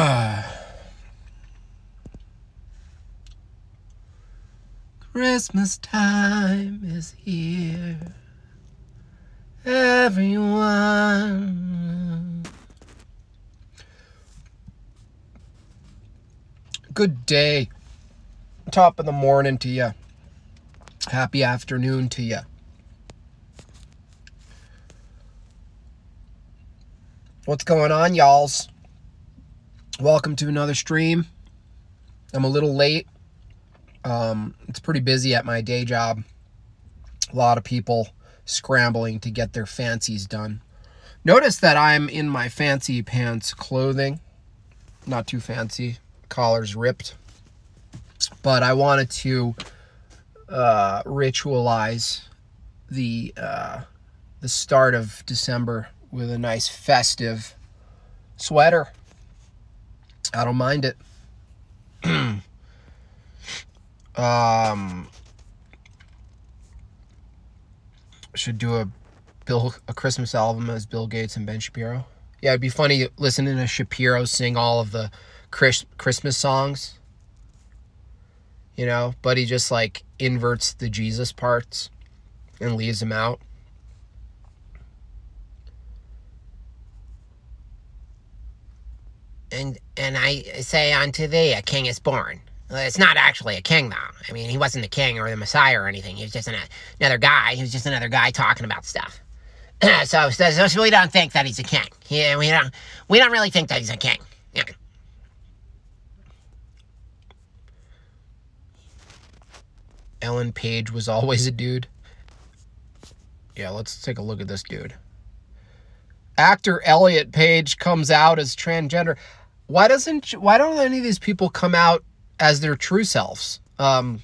Christmas time is here. Everyone. Good day. Top of the morning to you. Happy afternoon to you. What's going on, y'alls? Welcome to another stream. I'm a little late. Um, it's pretty busy at my day job. A lot of people scrambling to get their fancies done. Notice that I'm in my fancy pants clothing. Not too fancy. Collar's ripped. But I wanted to uh, ritualize the uh, the start of December with a nice festive sweater. I don't mind it. um, should do a Bill a Christmas album as Bill Gates and Ben Shapiro. Yeah, it'd be funny listening to Shapiro sing all of the Chris, Christmas songs. You know, but he just like inverts the Jesus parts and leaves them out. And and I say unto thee, a king is born. It's not actually a king, though. I mean, he wasn't the king or the Messiah or anything. He was just an, another guy. He was just another guy talking about stuff. so, so, so, we don't think that he's a king. Yeah, we don't. We don't really think that he's a king. Yeah. Ellen Page was always a dude. Yeah, let's take a look at this dude. Actor Elliot Page comes out as transgender why doesn't why don't any of these people come out as their true selves? Um,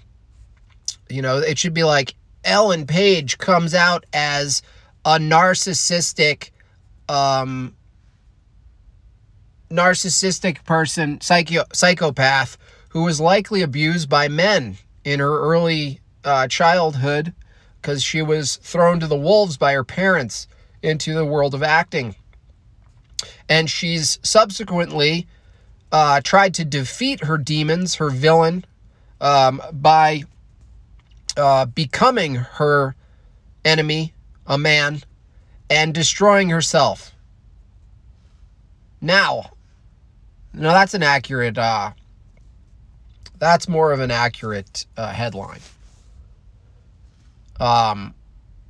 you know, it should be like Ellen Page comes out as a narcissistic, um, narcissistic person, psycho psychopath who was likely abused by men in her early uh, childhood because she was thrown to the wolves by her parents into the world of acting. And she's subsequently uh, tried to defeat her demons, her villain, um, by uh, becoming her enemy, a man, and destroying herself. Now, now that's an accurate, uh, that's more of an accurate uh, headline. Um,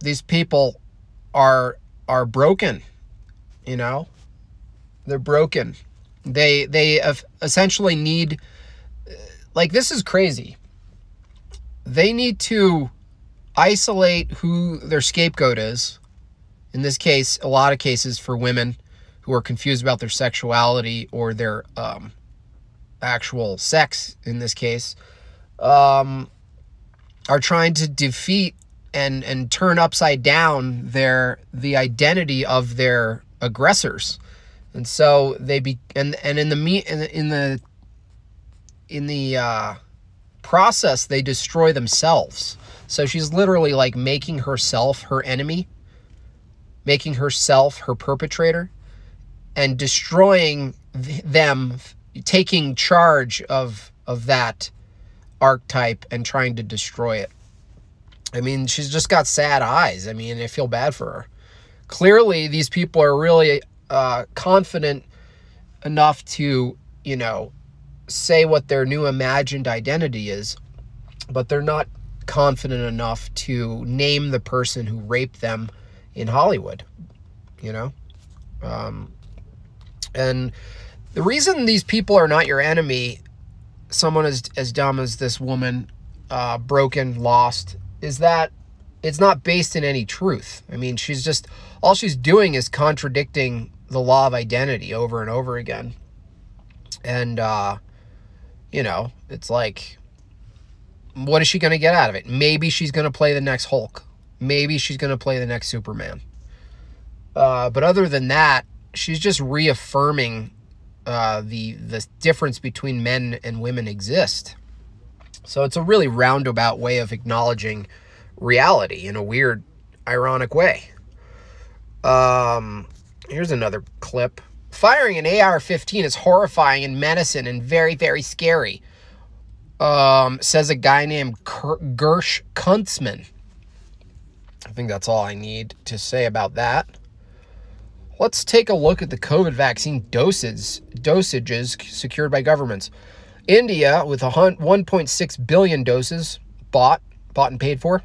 these people are are broken, you know, they're broken they they essentially need like this is crazy. They need to isolate who their scapegoat is. In this case, a lot of cases for women who are confused about their sexuality or their um, actual sex. In this case, um, are trying to defeat and and turn upside down their the identity of their aggressors and so they be and and in the me in the in the in the uh, process they destroy themselves. So she's literally like making herself her enemy, making herself her perpetrator, and destroying them, taking charge of of that archetype and trying to destroy it. I mean, she's just got sad eyes. I mean, I feel bad for her. Clearly, these people are really uh, confident enough to, you know, say what their new imagined identity is, but they're not confident enough to name the person who raped them in Hollywood, you know? Um, and the reason these people are not your enemy, someone as, as dumb as this woman, uh, broken, lost, is that it's not based in any truth. I mean, she's just, all she's doing is contradicting the law of identity over and over again. And, uh, you know, it's like, what is she going to get out of it? Maybe she's going to play the next Hulk. Maybe she's going to play the next Superman. Uh, but other than that, she's just reaffirming uh, the the difference between men and women exist. So it's a really roundabout way of acknowledging reality in a weird, ironic way. Um, Here's another clip firing an AR-15 is horrifying in medicine and very, very scary. Um, says a guy named Gersh Kuntzman. I think that's all I need to say about that. Let's take a look at the COVID vaccine doses, dosages secured by governments. India, with 1.6 billion doses bought, bought and paid for.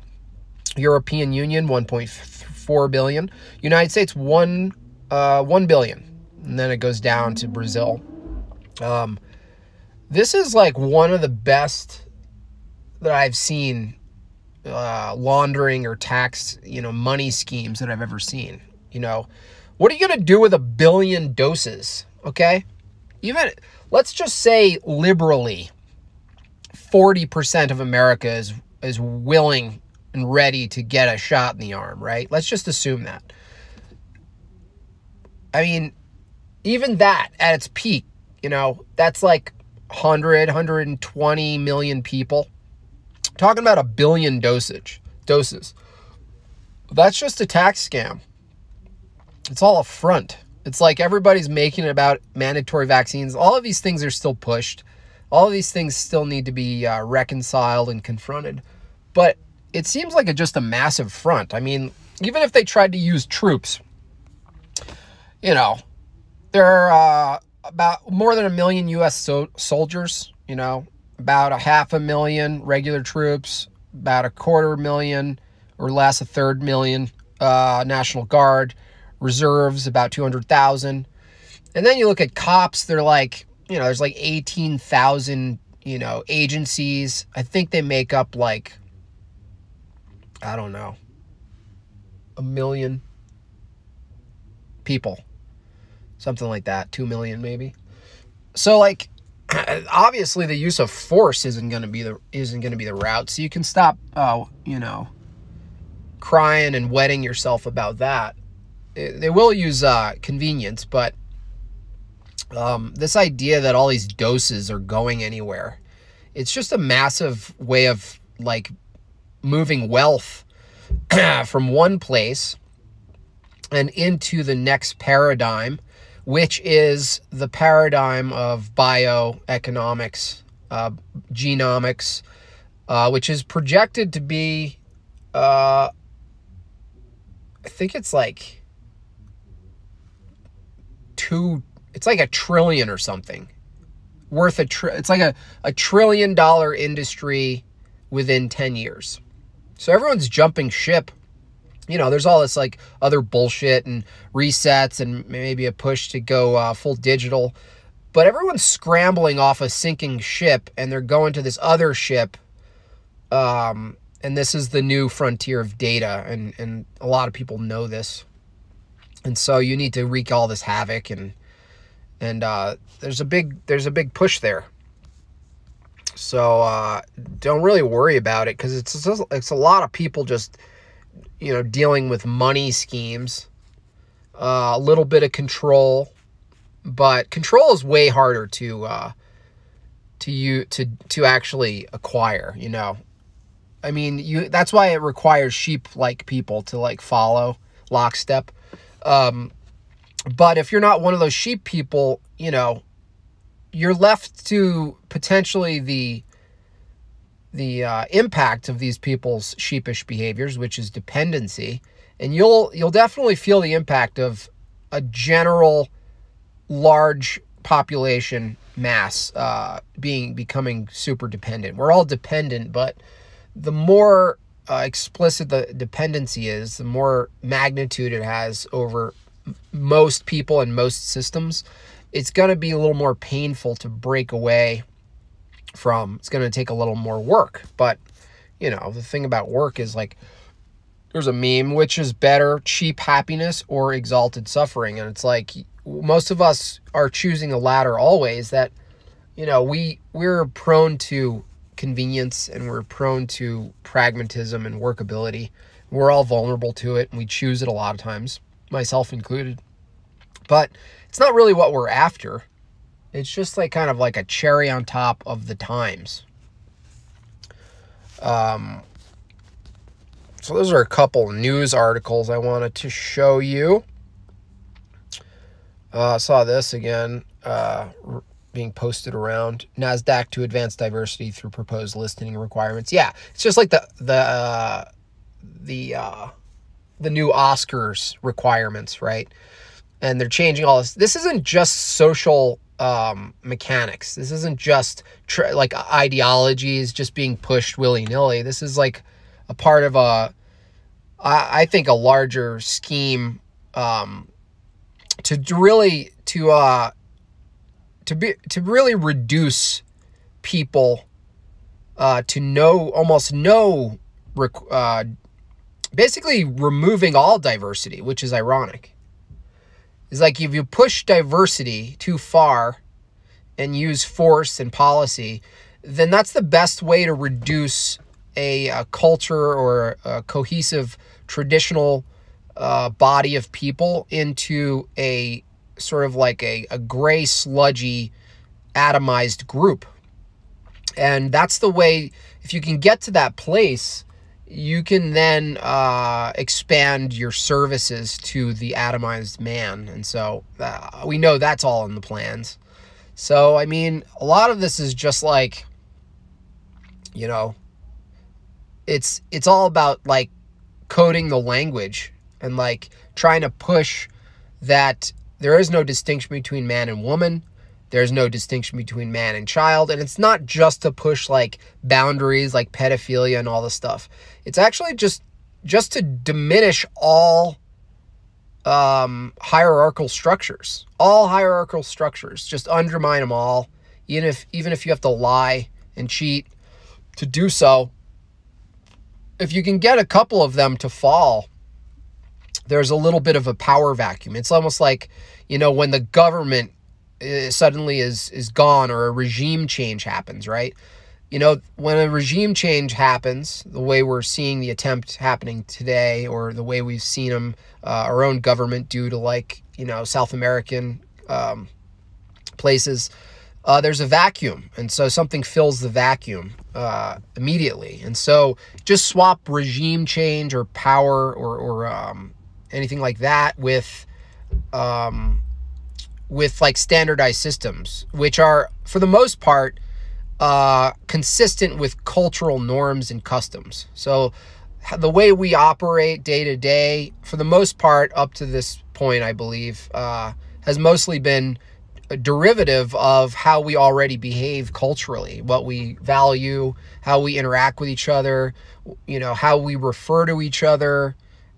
European Union, 1.4 billion. United States, 1, uh, 1 billion. And then it goes down to Brazil. Um, this is like one of the best that I've seen uh, laundering or tax, you know, money schemes that I've ever seen. You know, what are you going to do with a billion doses? Okay. Even, let's just say liberally, 40% of America is, is willing and ready to get a shot in the arm, right? Let's just assume that. I mean, even that at its peak, you know, that's like 100, 120 million people. Talking about a billion dosage doses. That's just a tax scam. It's all a front. It's like everybody's making it about mandatory vaccines. All of these things are still pushed. All of these things still need to be uh, reconciled and confronted. But it seems like a, just a massive front. I mean, even if they tried to use troops, you know, there are uh, about more than a million U.S. So soldiers, you know, about a half a million regular troops, about a quarter million or less, a third million uh, National Guard, reserves about 200,000. And then you look at cops, they're like, you know, there's like 18,000, you know, agencies. I think they make up like, I don't know, a million people. Something like that, 2 million maybe. So like obviously the use of force isn't going to be the isn't going to be the route. So you can stop uh, you know, crying and wetting yourself about that they will use uh, convenience, but um, this idea that all these doses are going anywhere, it's just a massive way of like moving wealth from one place and into the next paradigm, which is the paradigm of bioeconomics, uh, genomics, uh, which is projected to be, uh, I think it's like two it's like a trillion or something. Worth a tr- it's like a, a trillion dollar industry within 10 years. So everyone's jumping ship you know there's all this like other bullshit and resets and maybe a push to go uh, full digital. But everyone's scrambling off a sinking ship and they're going to this other ship um, and this is the new frontier of data and and a lot of people know this. And so you need to wreak all this havoc and and uh, there's a big there's a big push there. So uh, don't really worry about it because it's it's a lot of people just you know dealing with money schemes uh, a little bit of control but control is way harder to uh, to you to to actually acquire you know? I mean you that's why it requires sheep like people to like follow lockstep. Um, but if you're not one of those sheep people, you know, you're left to potentially the the uh, impact of these people's sheepish behaviors, which is dependency, and you'll you'll definitely feel the impact of a general large population mass uh, being becoming super dependent. We're all dependent, but the more uh, explicit the dependency is, the more magnitude it has over most people and most systems, it's going to be a little more painful to break away from. It's going to take a little more work. But, you know, the thing about work is like, there's a meme which is better cheap happiness or exalted suffering and it's like most of us are choosing the latter always that you know we we're prone to convenience and we're prone to pragmatism and workability we're all vulnerable to it and we choose it a lot of times myself included. But it's not really what we're after. It's just like kind of like a cherry on top of the times. Um, so those are a couple news articles I wanted to show you. Uh, saw this again uh, being posted around Nasdaq to advance diversity through proposed listing requirements. Yeah, it's just like the the uh, the uh, the new Oscars requirements, right? And they're changing all this. This isn't just social um, mechanics. This isn't just like ideologies just being pushed willy nilly. This is like a part of a, I, I think, a larger scheme um, to really to uh, to be to really reduce people uh, to no almost no uh, basically removing all diversity, which is ironic. Is like if you push diversity too far and use force and policy, then that's the best way to reduce a, a culture or a cohesive traditional uh, body of people into a sort of like a, a gray, sludgy, atomized group. And that's the way, if you can get to that place, you can then uh, expand your services to the atomized man. And so uh, we know that's all in the plans. So, I mean, a lot of this is just like, you know, it's it's all about like coding the language and like trying to push that there is no distinction between man and woman. There's no distinction between man and child. And it's not just to push like boundaries like pedophilia and all this stuff. It's actually just just to diminish all um, hierarchical structures. All hierarchical structures. Just undermine them all. Even if even if you have to lie and cheat to do so. If you can get a couple of them to fall, there's a little bit of a power vacuum. It's almost like, you know, when the government suddenly is is gone or a regime change happens, right? You know, when a regime change happens, the way we're seeing the attempt happening today, or the way we've seen them, uh, our own government due to like you know South American um, places, uh, there's a vacuum, and so something fills the vacuum uh, immediately, and so just swap regime change or power or or um, anything like that with um, with like standardized systems, which are for the most part uh, consistent with cultural norms and customs. So the way we operate day to day, for the most part, up to this point, I believe, uh, has mostly been a derivative of how we already behave culturally, what we value, how we interact with each other, you know, how we refer to each other.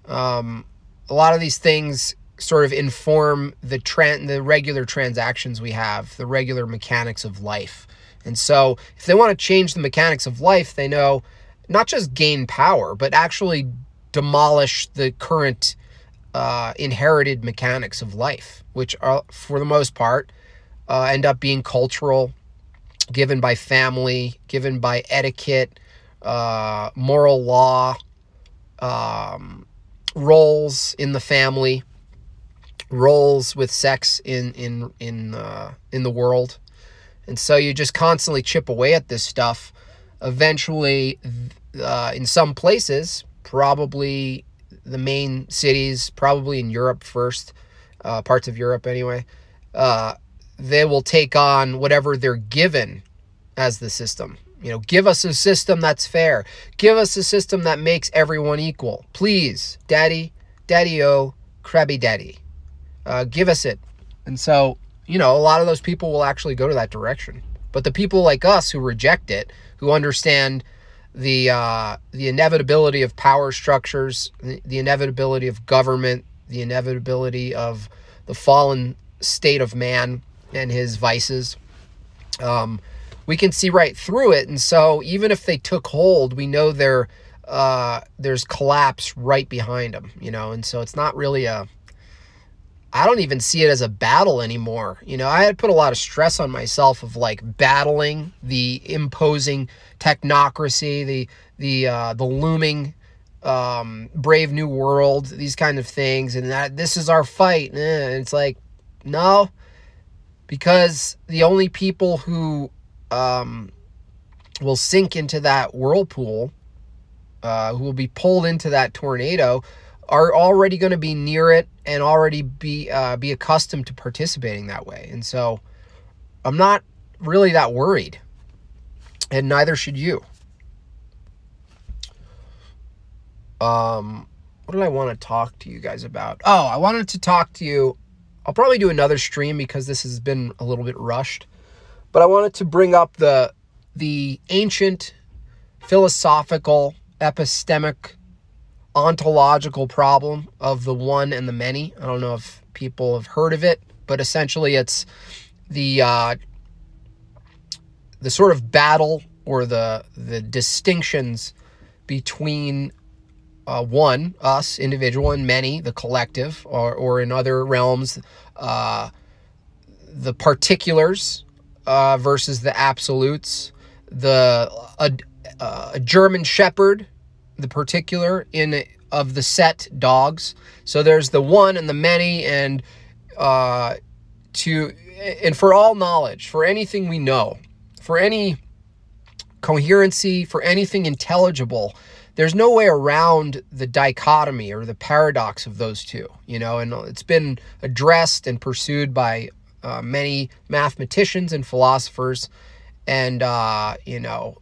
Um, a lot of these things sort of inform the trend the regular transactions we have the regular mechanics of life. And so if they want to change the mechanics of life they know not just gain power but actually demolish the current uh, inherited mechanics of life which are for the most part uh, end up being cultural given by family given by etiquette uh, moral law um, roles in the family roles with sex in in in uh, in the world, and so you just constantly chip away at this stuff. Eventually, uh, in some places, probably the main cities, probably in Europe first, uh, parts of Europe anyway, uh, they will take on whatever they're given as the system. You know, give us a system that's fair. Give us a system that makes everyone equal. Please, daddy, daddy o, crabby daddy uh, give us it. And so, you know, a lot of those people will actually go to that direction. But the people like us who reject it, who understand the uh, the inevitability of power structures, the, inevitability of government, the inevitability of the fallen state of man and his vices, um, we can see right through it. And so, even if they took hold, we know there uh, there's collapse right behind them. You know, and so it's not really a I don't even see it as a battle anymore. You know, I had put a lot of stress on myself of like battling the imposing technocracy, the the uh, the looming um, brave new world, these kind of things, and that this is our fight. Eh, it's like no, because the only people who um, will sink into that whirlpool, uh, who will be pulled into that tornado, are already going to be near it and already be uh, be accustomed to participating that way. And so I'm not really that worried, and neither should you. Um, what did I want to talk to you guys about? Oh, I wanted to talk to you. I'll probably do another stream because this has been a little bit rushed, but I wanted to bring up the the ancient philosophical epistemic ontological problem of the one and the many. I don't know if people have heard of it, but essentially it's the uh, the sort of battle or the the distinctions between uh, one us individual and many the collective or, or in other realms uh, the particulars uh, versus the absolutes the a, a German Shepherd the particular in of the set dogs. So there's the one and the many, and uh, to and for all knowledge, for anything we know, for any coherency, for anything intelligible, there's no way around the dichotomy or the paradox of those two. You know, and it's been addressed and pursued by uh, many mathematicians and philosophers, and uh, you know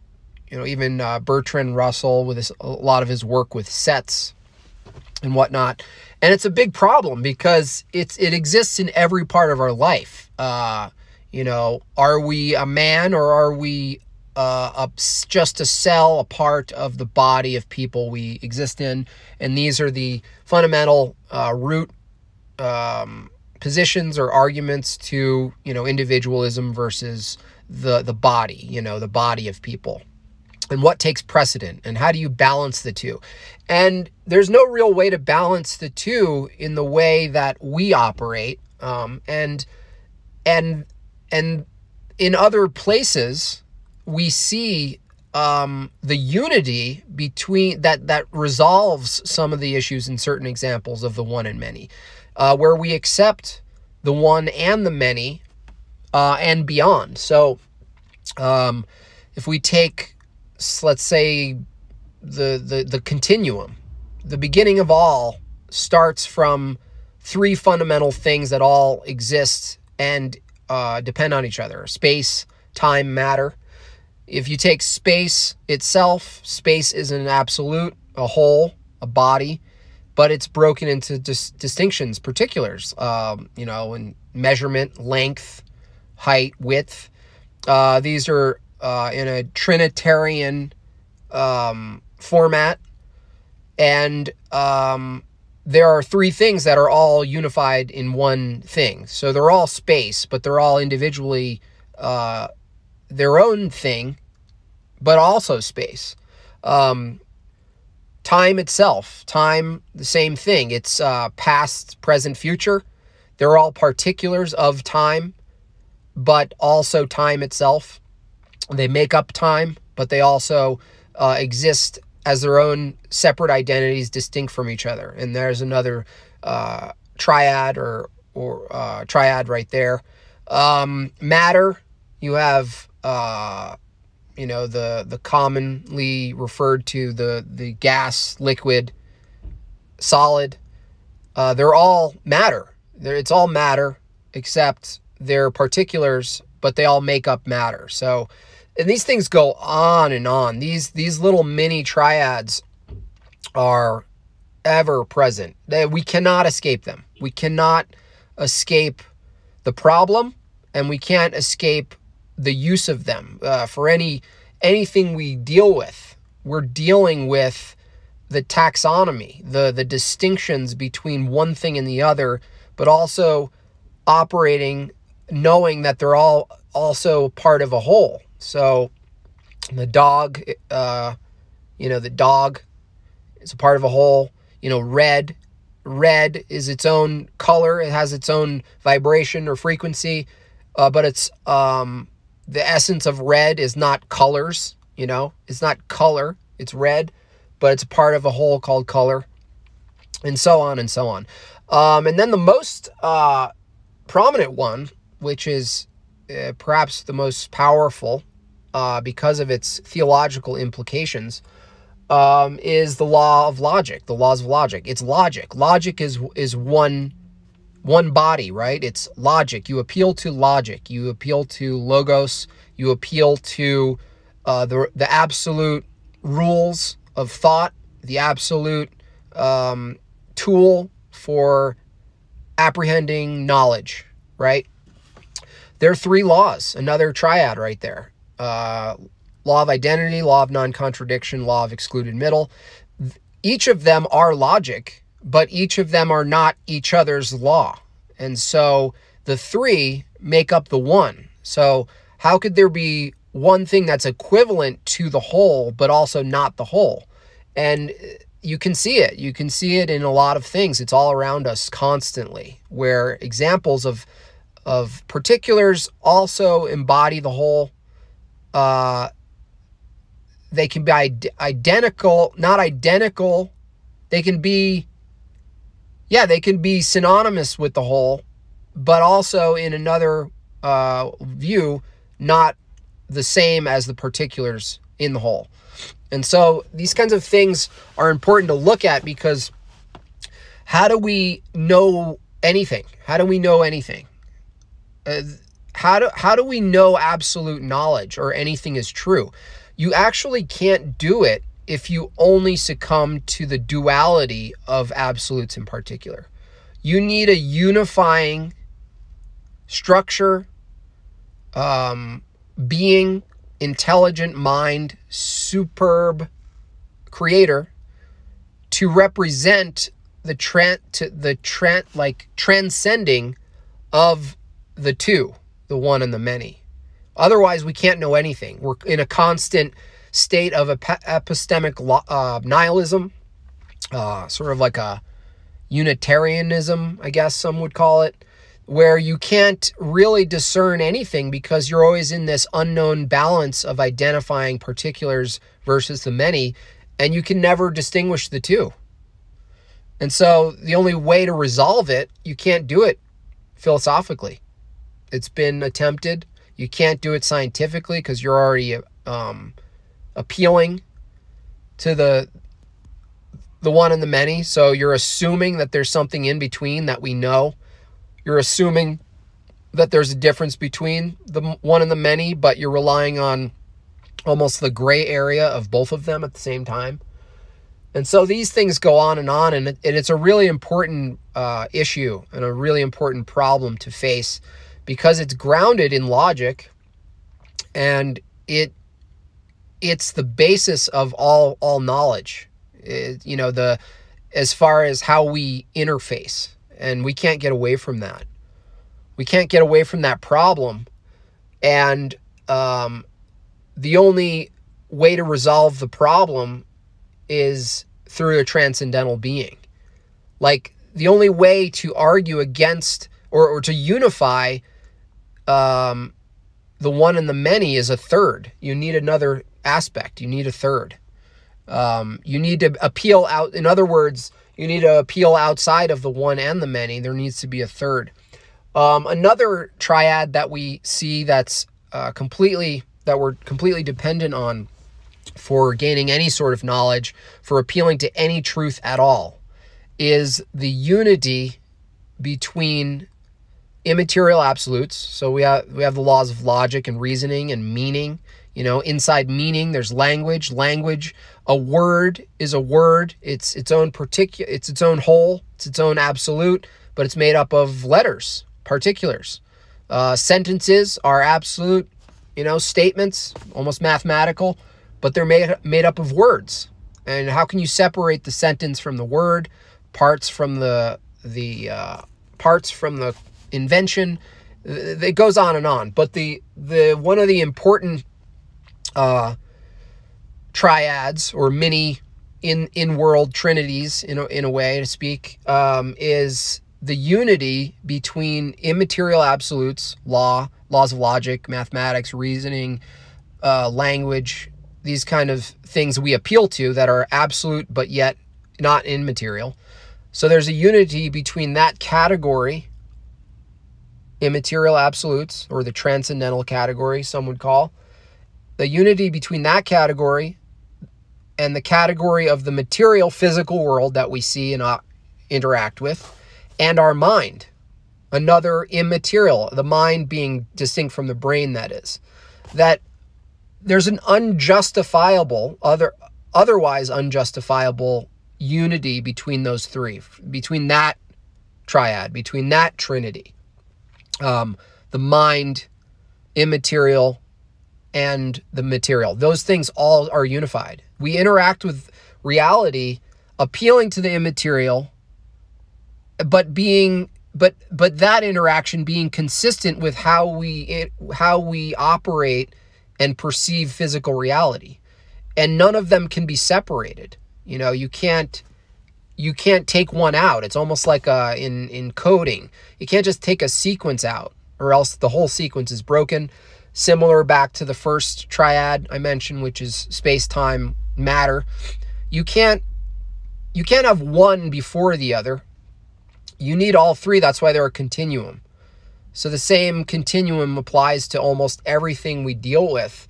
you know, even uh, Bertrand Russell with his, a lot of his work with sets and whatnot. And it's a big problem because it's it exists in every part of our life. Uh, you know, are we a man or are we uh, a, just a cell, a part of the body of people we exist in? And these are the fundamental uh, root um, positions or arguments to you know individualism versus the the body. You know, the body of people and what takes precedent and how do you balance the two? And there's no real way to balance the two in the way that we operate um, and and and in other places we see um, the unity between that that resolves some of the issues in certain examples of the one and many uh, where we accept the one and the many uh, and beyond. So um, if we take let's say the the the continuum. The beginning of all starts from three fundamental things that all exist and uh, depend on each other. Space time matter. If you take space itself space is an absolute a whole a body but it's broken into dis- distinctions particulars um, you know in measurement length height width. Uh, these are uh, in a Trinitarian um, format. And um, there are three things that are all unified in one thing. So they're all space, but they're all individually uh, their own thing, but also space. Um, time itself, time, the same thing. It's uh, past, present, future. They're all particulars of time, but also time itself. They make up time, but they also uh, exist as their own separate identities, distinct from each other. And there's another uh, triad or or uh, triad right there. Um, matter, you have uh, you know the the commonly referred to the the gas, liquid, solid. Uh, they're all matter. They're, it's all matter except their particulars, but they all make up matter. So and these things go on and on. These these little mini triads are ever present. They, we cannot escape them. We cannot escape the problem, and we can't escape the use of them uh, for any anything we deal with. We're dealing with the taxonomy, the the distinctions between one thing and the other, but also operating knowing that they're all also part of a whole. So the dog, uh, you know, the dog is a part of a whole. You know, red, red is its own color. It has its own vibration or frequency, uh, but it's um, the essence of red is not colors. You know, it's not color. It's red, but it's a part of a whole called color, and so on and so on. Um, and then the most uh, prominent one, which is uh, perhaps the most powerful uh, because of its theological implications, um, is the law of logic, the laws of logic. It's logic. Logic is is one one body, right? It's logic. You appeal to logic. You appeal to logos. You appeal to uh, the the absolute rules of thought, the absolute um, tool for apprehending knowledge, right? There are three laws, another triad right there. Uh, law of identity, law of non contradiction, law of excluded middle. Each of them are logic, but each of them are not each other's law. And so the three make up the one. So, how could there be one thing that's equivalent to the whole, but also not the whole? And you can see it. You can see it in a lot of things. It's all around us constantly, where examples of of particulars also embody the whole. Uh, they can be identical, not identical. They can be, yeah, they can be synonymous with the whole, but also in another uh, view, not the same as the particulars in the whole. And so these kinds of things are important to look at because how do we know anything? How do we know anything? Uh, how do how do we know absolute knowledge or anything is true? You actually can't do it if you only succumb to the duality of absolutes in particular. You need a unifying structure, um, being, intelligent mind, superb creator to represent the to the trend like transcending of the two, the one and the many. Otherwise, we can't know anything. We're in a constant state of epistemic uh, nihilism, uh, sort of like a Unitarianism, I guess some would call it where you can't really discern anything because you're always in this unknown balance of identifying particulars versus the many, and you can never distinguish the two. And so the only way to resolve it, you can't do it philosophically. It's been attempted. You can't do it scientifically because you're already um, appealing to the the one and the many. So you're assuming that there's something in between that we know you're assuming that there's a difference between the one and the many, but you're relying on almost the gray area of both of them at the same time. And so these things go on and on, and, it, and it's a really important uh, issue and a really important problem to face because it's grounded in logic and it it's the basis of all all knowledge. It, you know the as far as how we interface and we can't get away from that. We can't get away from that problem. And um, the only way to resolve the problem is through a transcendental being. Like the only way to argue against or, or to unify um, the one and the many is a third. You need another aspect. You need a third. Um, you need to appeal out. In other words, you need to appeal outside of the one and the many. There needs to be a third. Um, another triad that we see that's uh, completely that we're completely dependent on for gaining any sort of knowledge, for appealing to any truth at all, is the unity between immaterial absolutes. So we have we have the laws of logic and reasoning and meaning. You know, inside meaning, there's language. Language, a word is a word. It's its own particular. It's its own whole. It's its own absolute, but it's made up of letters, particulars. Uh, sentences are absolute, you know, statements, almost mathematical, but they're made made up of words. And how can you separate the sentence from the word, parts from the the uh, parts from the invention? It goes on and on. But the the one of the important uh, triads or mini in in world trinities in a, in a way to speak um, is the unity between immaterial absolutes law laws of logic mathematics reasoning uh, language these kind of things we appeal to that are absolute but yet not immaterial so there's a unity between that category immaterial absolutes or the transcendental category some would call the unity between that category and the category of the material physical world that we see and uh, interact with, and our mind, another immaterial, the mind being distinct from the brain, that is. That there's an unjustifiable, other otherwise unjustifiable unity between those three, between that triad, between that trinity. Um, the mind, immaterial, and the material. Those things all are unified. We interact with reality appealing to the immaterial but being but but that interaction being consistent with how we it, how we operate and perceive physical reality and none of them can be separated you know you can't you can't take one out it's almost like uh, in in coding you can't just take a sequence out or else the whole sequence is broken similar back to the first triad I mentioned, which is space time matter. You can't you can't have one before the other. You need all three. That's why they're a continuum. So the same continuum applies to almost everything we deal with.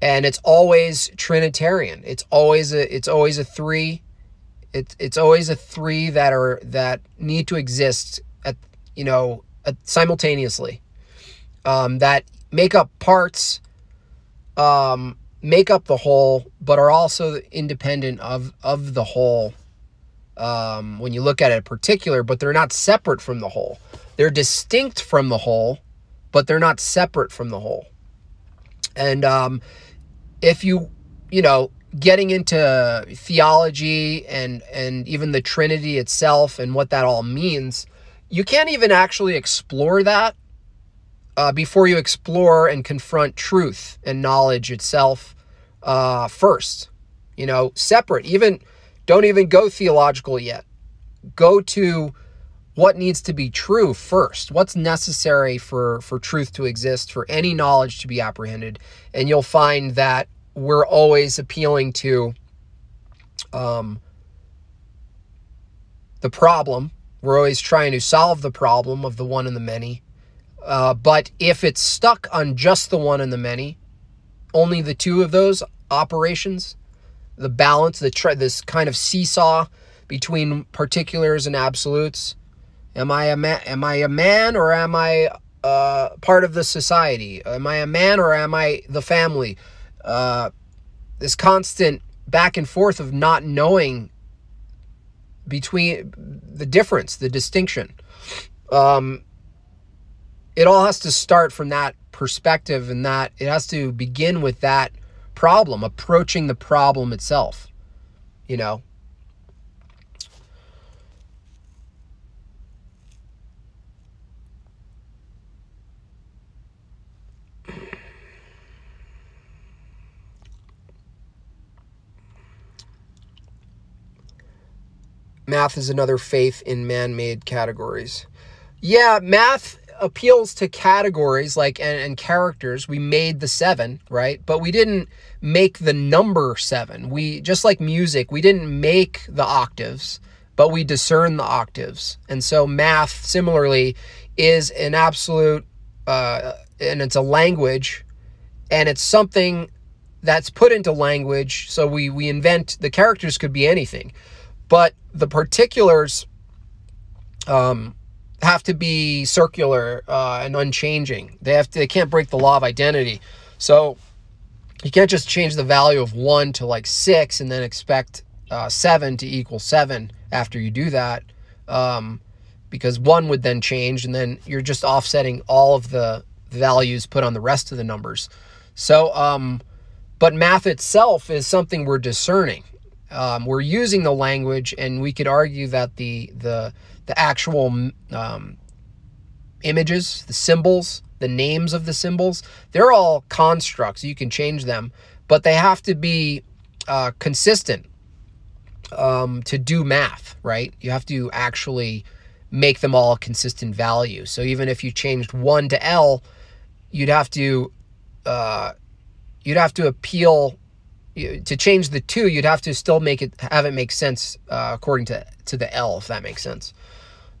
And it's always trinitarian. It's always a it's always a three. It's it's always a three that are that need to exist at you know at, simultaneously. Um, that make up parts, um, make up the whole, but are also independent of of the whole. Um, when you look at it in particular, but they're not separate from the whole. They're distinct from the whole, but they're not separate from the whole. And um, if you, you know, getting into theology and and even the Trinity itself and what that all means, you can't even actually explore that uh, before you explore and confront truth and knowledge itself uh, first. You know, separate. Even don't even go theological yet. Go to what needs to be true first. What's necessary for for truth to exist, for any knowledge to be apprehended, and you'll find that we're always appealing to um, the problem. We're always trying to solve the problem of the one and the many uh, but if it's stuck on just the one and the many, only the two of those operations, the balance, the this kind of seesaw between particulars and absolutes. Am I a man? Am I a man or am I uh, part of the society? Am I a man or am I the family? Uh, this constant back and forth of not knowing between the difference, the distinction. Um, it all has to start from that perspective and that it has to begin with that problem, approaching the problem itself, you know. Math is another faith in man made categories. Yeah, math appeals to categories like and, and characters. We made the seven, right? But we didn't make the number seven. We just like music, we didn't make the octaves, but we discern the octaves. And so math, similarly, is an absolute uh, and it's a language, and it's something that's put into language. So we we invent the characters could be anything, but the particulars um, have to be circular uh, and unchanging. They have to, they can't break the law of identity. So you can't just change the value of one to like six and then expect uh, seven to equal seven after you do that, um, because one would then change, and then you're just offsetting all of the values put on the rest of the numbers. So, um, but math itself is something we're discerning. Um, we're using the language, and we could argue that the the the actual um, images, the symbols, the names of the symbols, they're all constructs. You can change them, but they have to be uh, consistent um, to do math, right? You have to actually make them all consistent value. So even if you changed one to L, you'd have to uh, you'd have to appeal to change the two. You'd have to still make it have it make sense uh, according to to the L, if that makes sense.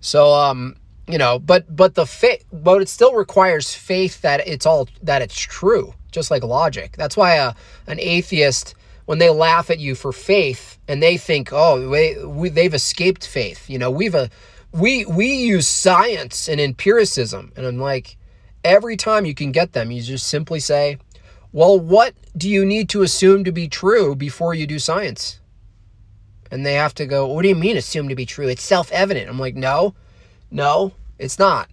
So, um, you know, but but the faith, but it still requires faith that it's all that it's true, just like logic. That's why a, uh, an atheist, when they laugh at you for faith and they think, oh, we, we, they've escaped faith. You know, we've a we we use science and empiricism, and I'm like, every time you can get them, you just simply say, well, what do you need to assume to be true before you do science? And they have to go, what do you mean assume to be true? It's self evident. I'm like, no, no, it's not.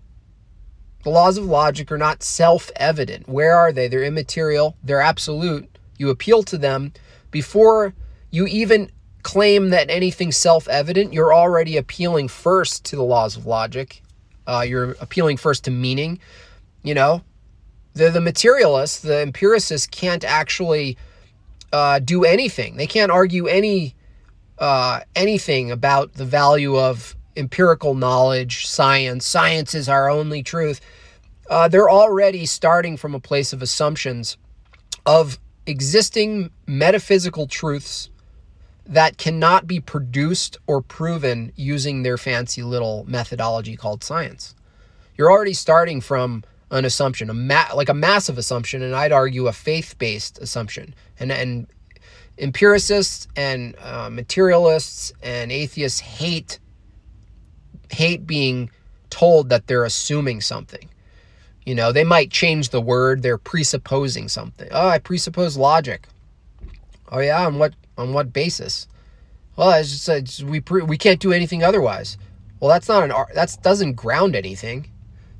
The laws of logic are not self evident. Where are they? They're immaterial, they're absolute. You appeal to them before you even claim that anything's self evident. You're already appealing first to the laws of logic. Uh, you're appealing first to meaning. You know, the, the materialists, the empiricists can't actually uh, do anything. They can't argue any uh, anything about the value of empirical knowledge, science. Science is our only truth. Uh, they're already starting from a place of assumptions of existing metaphysical truths that cannot be produced or proven using their fancy little methodology called science. You're already starting from an assumption, a ma- like a massive assumption, and I'd argue a faith-based assumption. And and empiricists and uh, materialists and atheists hate hate being told that they're assuming something. You know, they might change the word, they're presupposing something. Oh, I presuppose logic. Oh yeah, on what on what basis? Well, it's just, it's, we pre- we can't do anything otherwise. Well, that's not an that doesn't ground anything.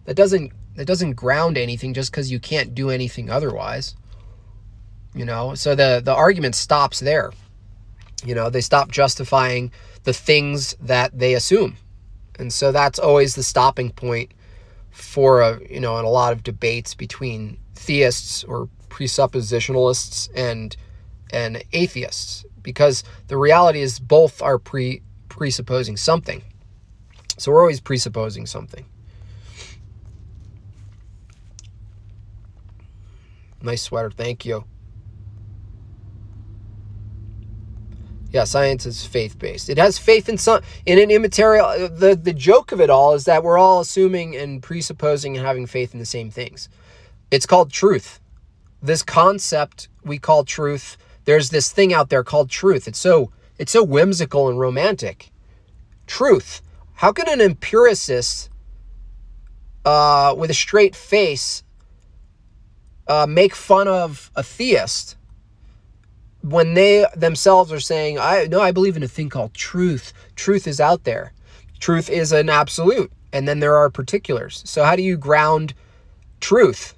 That doesn't that doesn't ground anything just because you can't do anything otherwise. You know, so the the argument stops there. You know, they stop justifying the things that they assume. And so that's always the stopping point for a, you know, in a lot of debates between theists or presuppositionalists and and atheists because the reality is both are pre presupposing something. So we're always presupposing something. Nice sweater, thank you. Yeah, science is faith based. It has faith in some in an immaterial. The the joke of it all is that we're all assuming and presupposing and having faith in the same things. It's called truth. This concept we call truth. There's this thing out there called truth. It's so it's so whimsical and romantic. Truth. How can an empiricist uh, with a straight face uh, make fun of a theist when they themselves are saying, I no, I believe in a thing called truth. Truth is out there. Truth is an absolute, and then there are particulars. So how do you ground truth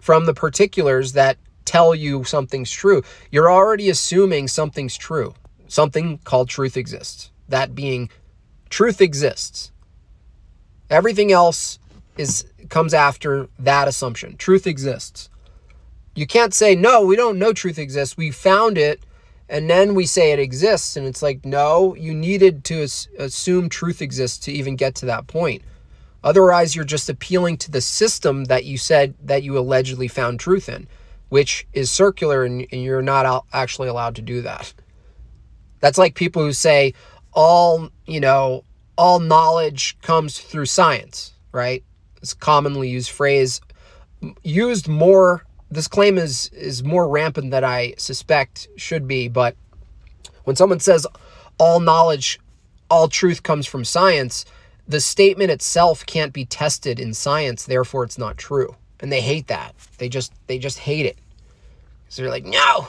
from the particulars that tell you something's true? You're already assuming something's true. Something called truth exists. That being truth exists. Everything else is comes after that assumption. Truth exists. You can't say, no, we don't know truth exists. We found it and then we say it exists. And it's like, no, you needed to assume truth exists to even get to that point. Otherwise, you're just appealing to the system that you said that you allegedly found truth in, which is circular and, and you're not actually allowed to do that. That's like people who say all, you know, all knowledge comes through science, right? It's commonly used phrase used more this claim is is more rampant than I suspect should be, but when someone says all knowledge, all truth comes from science, the statement itself can't be tested in science, therefore it's not true. And they hate that. They just they just hate it. So they're like, "No.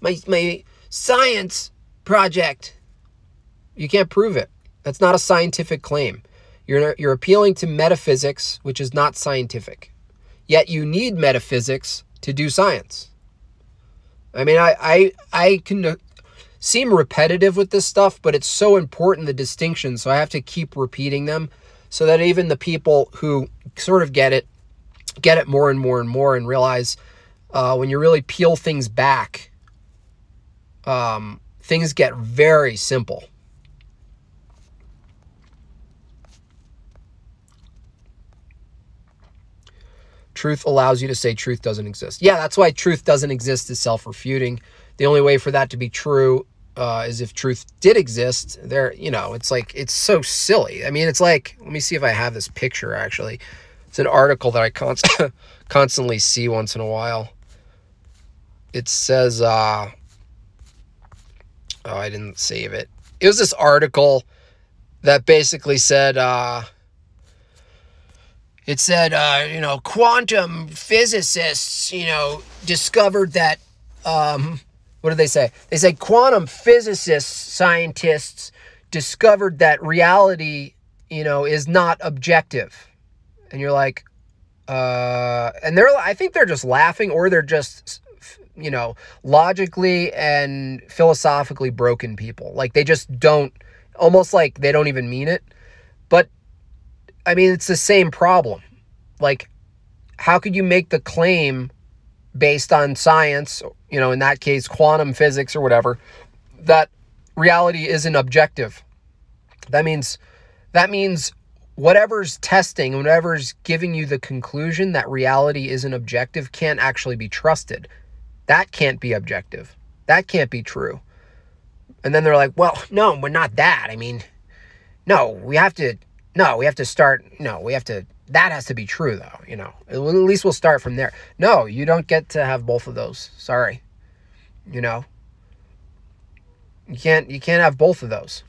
My my science project. You can't prove it. That's not a scientific claim. You're you're appealing to metaphysics, which is not scientific. Yet you need metaphysics to do science. I mean, I I I can seem repetitive with this stuff, but it's so important the distinction, so I have to keep repeating them so that even the people who sort of get it get it more and more and more and realize uh, when you really peel things back, um, things get very simple. Truth allows you to say truth doesn't exist. Yeah, that's why truth doesn't exist is self refuting. The only way for that to be true uh, is if truth did exist. There, you know, it's like, it's so silly. I mean, it's like, let me see if I have this picture actually. It's an article that I const- constantly see once in a while. It says, uh, oh, I didn't save it. It was this article that basically said, uh, it said, uh, you know, quantum physicists, you know, discovered that, um, what did they say? They say quantum physicists, scientists discovered that reality, you know, is not objective. And you're like, uh, and they're, I think they're just laughing or they're just, you know, logically and philosophically broken people. Like they just don't, almost like they don't even mean it. But I mean, it's the same problem. Like, how could you make the claim based on science, you know, in that case, quantum physics or whatever, that reality isn't objective? That means, that means whatever's testing, whatever's giving you the conclusion that reality isn't objective can't actually be trusted. That can't be objective. That can't be true. And then they're like, well, no, we're not that. I mean, no, we have to, no, we have to start, no, we have to, that has to be true though, you know, at least we'll start from there. No, you don't get to have both of those. Sorry. You know, you can't, you can't have both of those.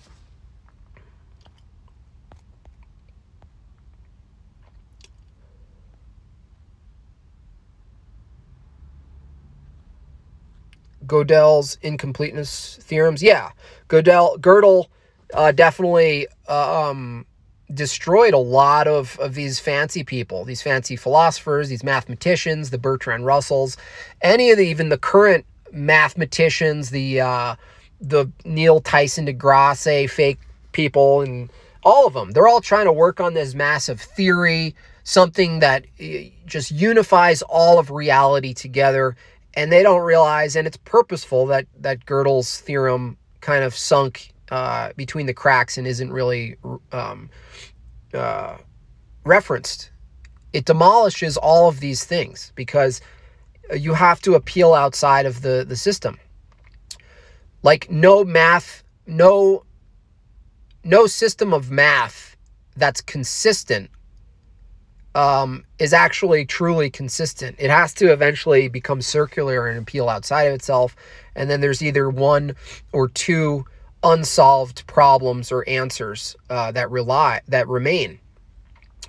Gödel's incompleteness theorems. Yeah, Gödel Gödel uh, definitely uh, um, destroyed a lot of, of these fancy people, these fancy philosophers, these mathematicians, the Bertrand Russells, any of the even the current mathematicians, the uh, the Neil Tyson deGrasse fake people, and all of them. They're all trying to work on this massive theory, something that uh, just unifies all of reality together and they don't realize, and it's purposeful that that Gödel's theorem kind of sunk uh, between the cracks and isn't really um, uh, referenced. It demolishes all of these things because you have to appeal outside of the the system. Like no math, no no system of math that's consistent um, is actually truly consistent. It has to eventually become circular and appeal outside of itself. And then there's either one or two unsolved problems or answers uh, that rely that remain.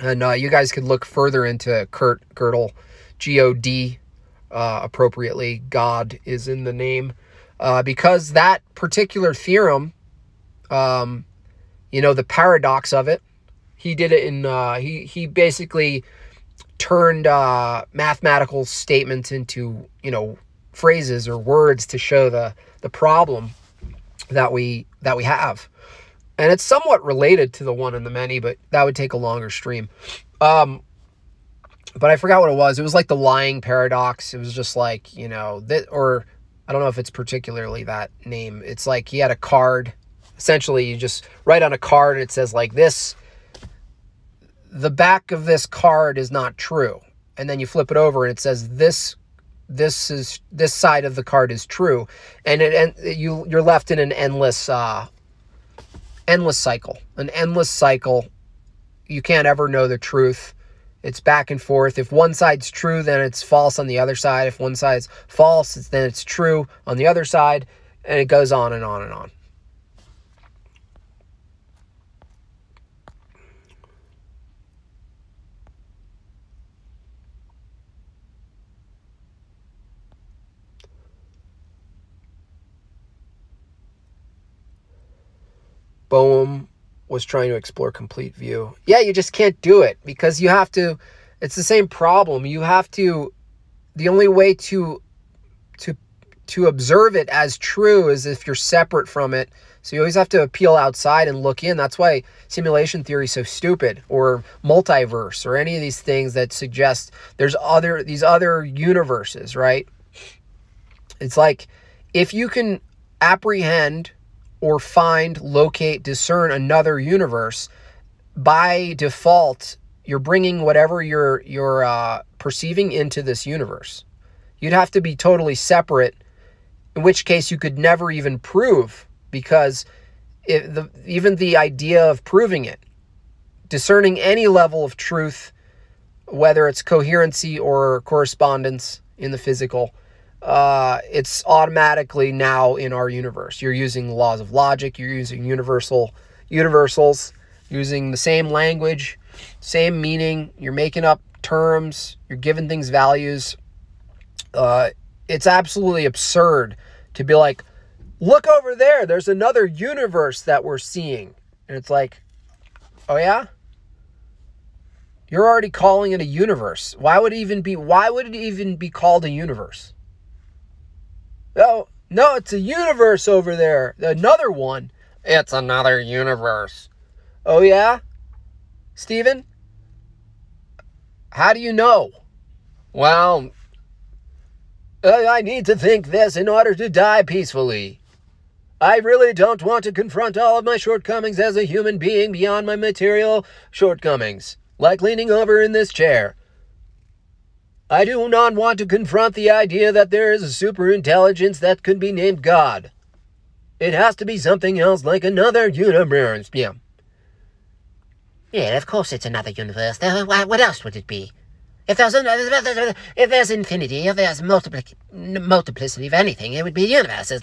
And uh, you guys could look further into Kurt Gödel, G O D, uh, appropriately. God is in the name, uh, because that particular theorem, um, you know, the paradox of it he did it in uh, he he basically turned uh, mathematical statements into you know phrases or words to show the the problem that we that we have. And it's somewhat related to the one and the many but that would take a longer stream. Um but i forgot what it was. It was like the lying paradox. It was just like you know that or i don't know if it's particularly that name. It's like he had a card. Essentially you just write on a card and it says like this the back of this card is not true. And then you flip it over and it says this this is this side of the card is true. And it and you you're left in an endless uh endless cycle. An endless cycle. You can't ever know the truth. It's back and forth. If one side's true, then it's false on the other side. If one side's false, then it's true on the other side. And it goes on and on and on. Bohm was trying to explore complete view. Yeah, you just can't do it because you have to it's the same problem. You have to the only way to to to observe it as true is if you're separate from it. So you always have to appeal outside and look in. That's why simulation theory is so stupid or multiverse or any of these things that suggest there's other these other universes, right? It's like if you can apprehend or find, locate, discern another universe, by default, you're bringing whatever you're you're uh, perceiving into this universe. You'd have to be totally separate, in which case you could never even prove because it, the, even the idea of proving it, discerning any level of truth, whether it's coherency or correspondence in the physical, uh, it's automatically now in our universe. You're using laws of logic. You're using universal universals, using the same language, same meaning. You're making up terms. You're giving things values. Uh, it's absolutely absurd to be like, look over there. There's another universe that we're seeing, and it's like, oh yeah. You're already calling it a universe. Why would it even be why would it even be called a universe? No, no, it's a universe over there. Another one. It's another universe. Oh, yeah? Steven? How do you know? Well, I need to think this in order to die peacefully. I really don't want to confront all of my shortcomings as a human being beyond my material shortcomings, like leaning over in this chair. I do not want to confront the idea that there is a super intelligence that could be named God. It has to be something else like another universe. Yeah. Yeah, of course it's another universe. What else would it be? If there's another, if there's infinity, if there's multiplic, multiplicity of anything, it would be universes.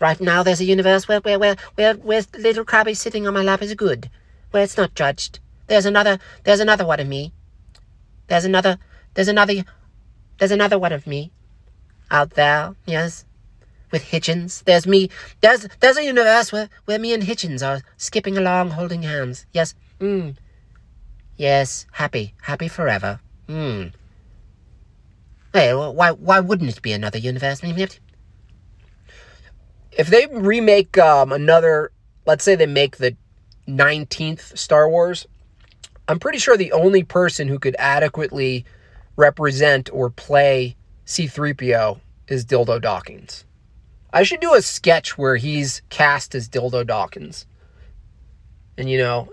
Right now, there's a universe where where where where where little Krabby sitting on my lap is good, where it's not judged. There's another, there's another one of me. There's another, there's another, there's another one of me out there, yes, with Hitchens. There's me, there's, there's a universe where, where me and Hitchens are skipping along holding hands. Yes, mm. Yes, happy, happy forever. Hmm. Hey, why, why wouldn't it be another universe? If they remake um, another, let's say they make the 19th Star Wars, I'm pretty sure the only person who could adequately represent or play C3PO is Dildo Dawkins. I should do a sketch where he's cast as Dildo Dawkins. And you know,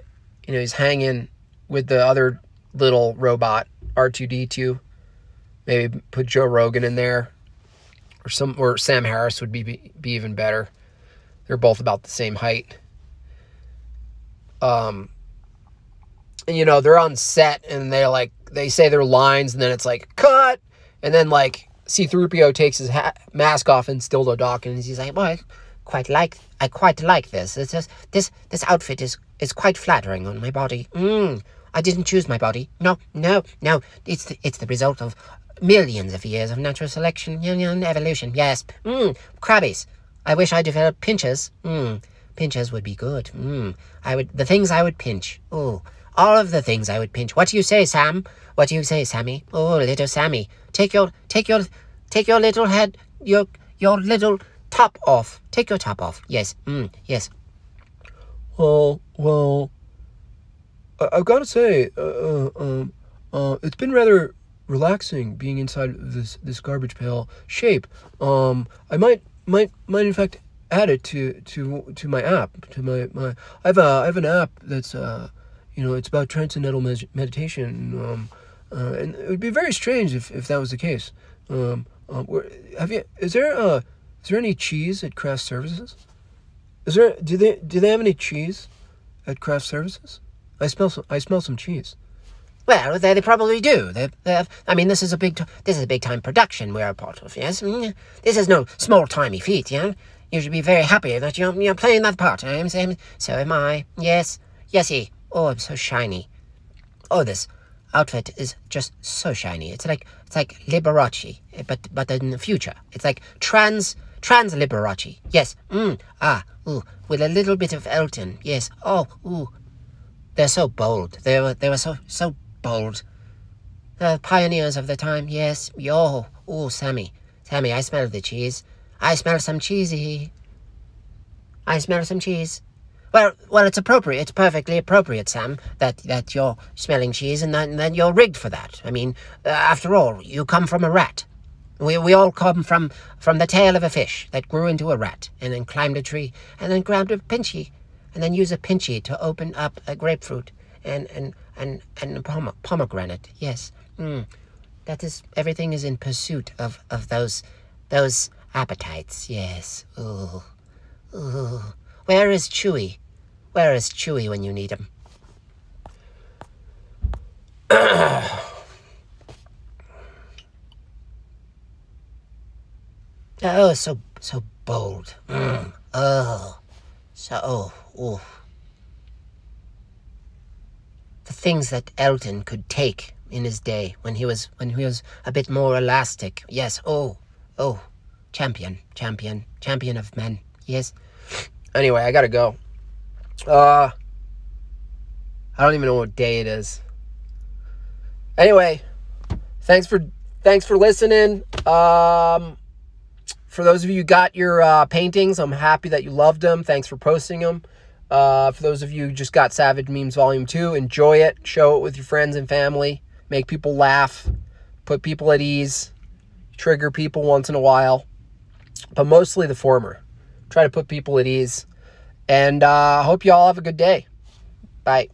you know, he's hanging with the other little robot R2D2. Maybe put Joe Rogan in there. Or some or Sam Harris would be be, even better. They're both about the same height. Um and, you know, they're on set and they're like they say their lines and then it's like cut and then like C3PO takes his hat, mask off and Dildo and he's like, "Boy, I quite like I quite like this. Just this this outfit is is quite flattering on my body. Mm, I didn't choose my body. No, no, no. It's the, it's the result of millions of years of natural selection and evolution. Yes. Mm, crabbies. I wish I developed pinches. Mm, pinches would be good. Mm, I would the things I would pinch. Oh, all of the things I would pinch. What do you say, Sam? What do you say, Sammy? Oh, little Sammy, take your, take your, take your little head, your, your little top off. Take your top off. Yes, mm, yes. Oh, well, I, have got to say, uh, uh, um, uh, it's been rather relaxing being inside this this garbage pail shape. Um, I might, might, might in fact add it to to to my app. To my my, I have a I have an app that's uh, you know, it's about transcendental med- meditation. Um, uh, and it would be very strange if, if that was the case. Um, um, have you? Is there uh, is there any cheese at craft services? Is there? Do they do they have any cheese at craft services? I smell some. I smell some cheese. Well, they, they probably do. They, they have, I mean, this is a big t- this is a big time production we're a part of. Yes, I this is no small timey feat. Yeah, you should be very happy that you're you're playing that part. I am saying. So am I. Yes, yesy. Oh, I'm so shiny. Oh, this outfit is just so shiny. It's like it's like Liberace, but but in the future. It's like trans trans Liberace. Yes. Mm. Ah. Ooh. With a little bit of Elton. Yes. Oh. Ooh. They're so bold. They were they were so so bold. The pioneers of the time. Yes. Yo. Ooh, Sammy. Sammy, I smell the cheese. I smell some cheesy. I smell some cheese. Well, well, it's appropriate. It's perfectly appropriate, Sam, that, that you're smelling cheese and that you're rigged for that. I mean, uh, after all, you come from a rat. We, we all come from, from the tail of a fish that grew into a rat and then climbed a tree and then grabbed a pinchy and then use a pinchy to open up a grapefruit and, and, and, and a pom- pomegranate. Yes. Mm. That is, everything is in pursuit of, of those, those appetites. Yes. Ooh. Ooh. Where is Chewie? Where is Chewie when you need him? Oh, so so bold. Mm. Oh, so oh, oh. The things that Elton could take in his day when he was when he was a bit more elastic. Yes. Oh, oh, champion, champion, champion of men. Yes. Anyway, I gotta go. Uh, I don't even know what day it is. Anyway, thanks for thanks for listening. Um, for those of you who got your uh, paintings, I'm happy that you loved them. Thanks for posting them. Uh, for those of you who just got Savage Memes Volume 2, enjoy it. Show it with your friends and family. Make people laugh. Put people at ease. Trigger people once in a while. But mostly the former. Try to put people at ease. And uh, I hope you all have a good day. Bye.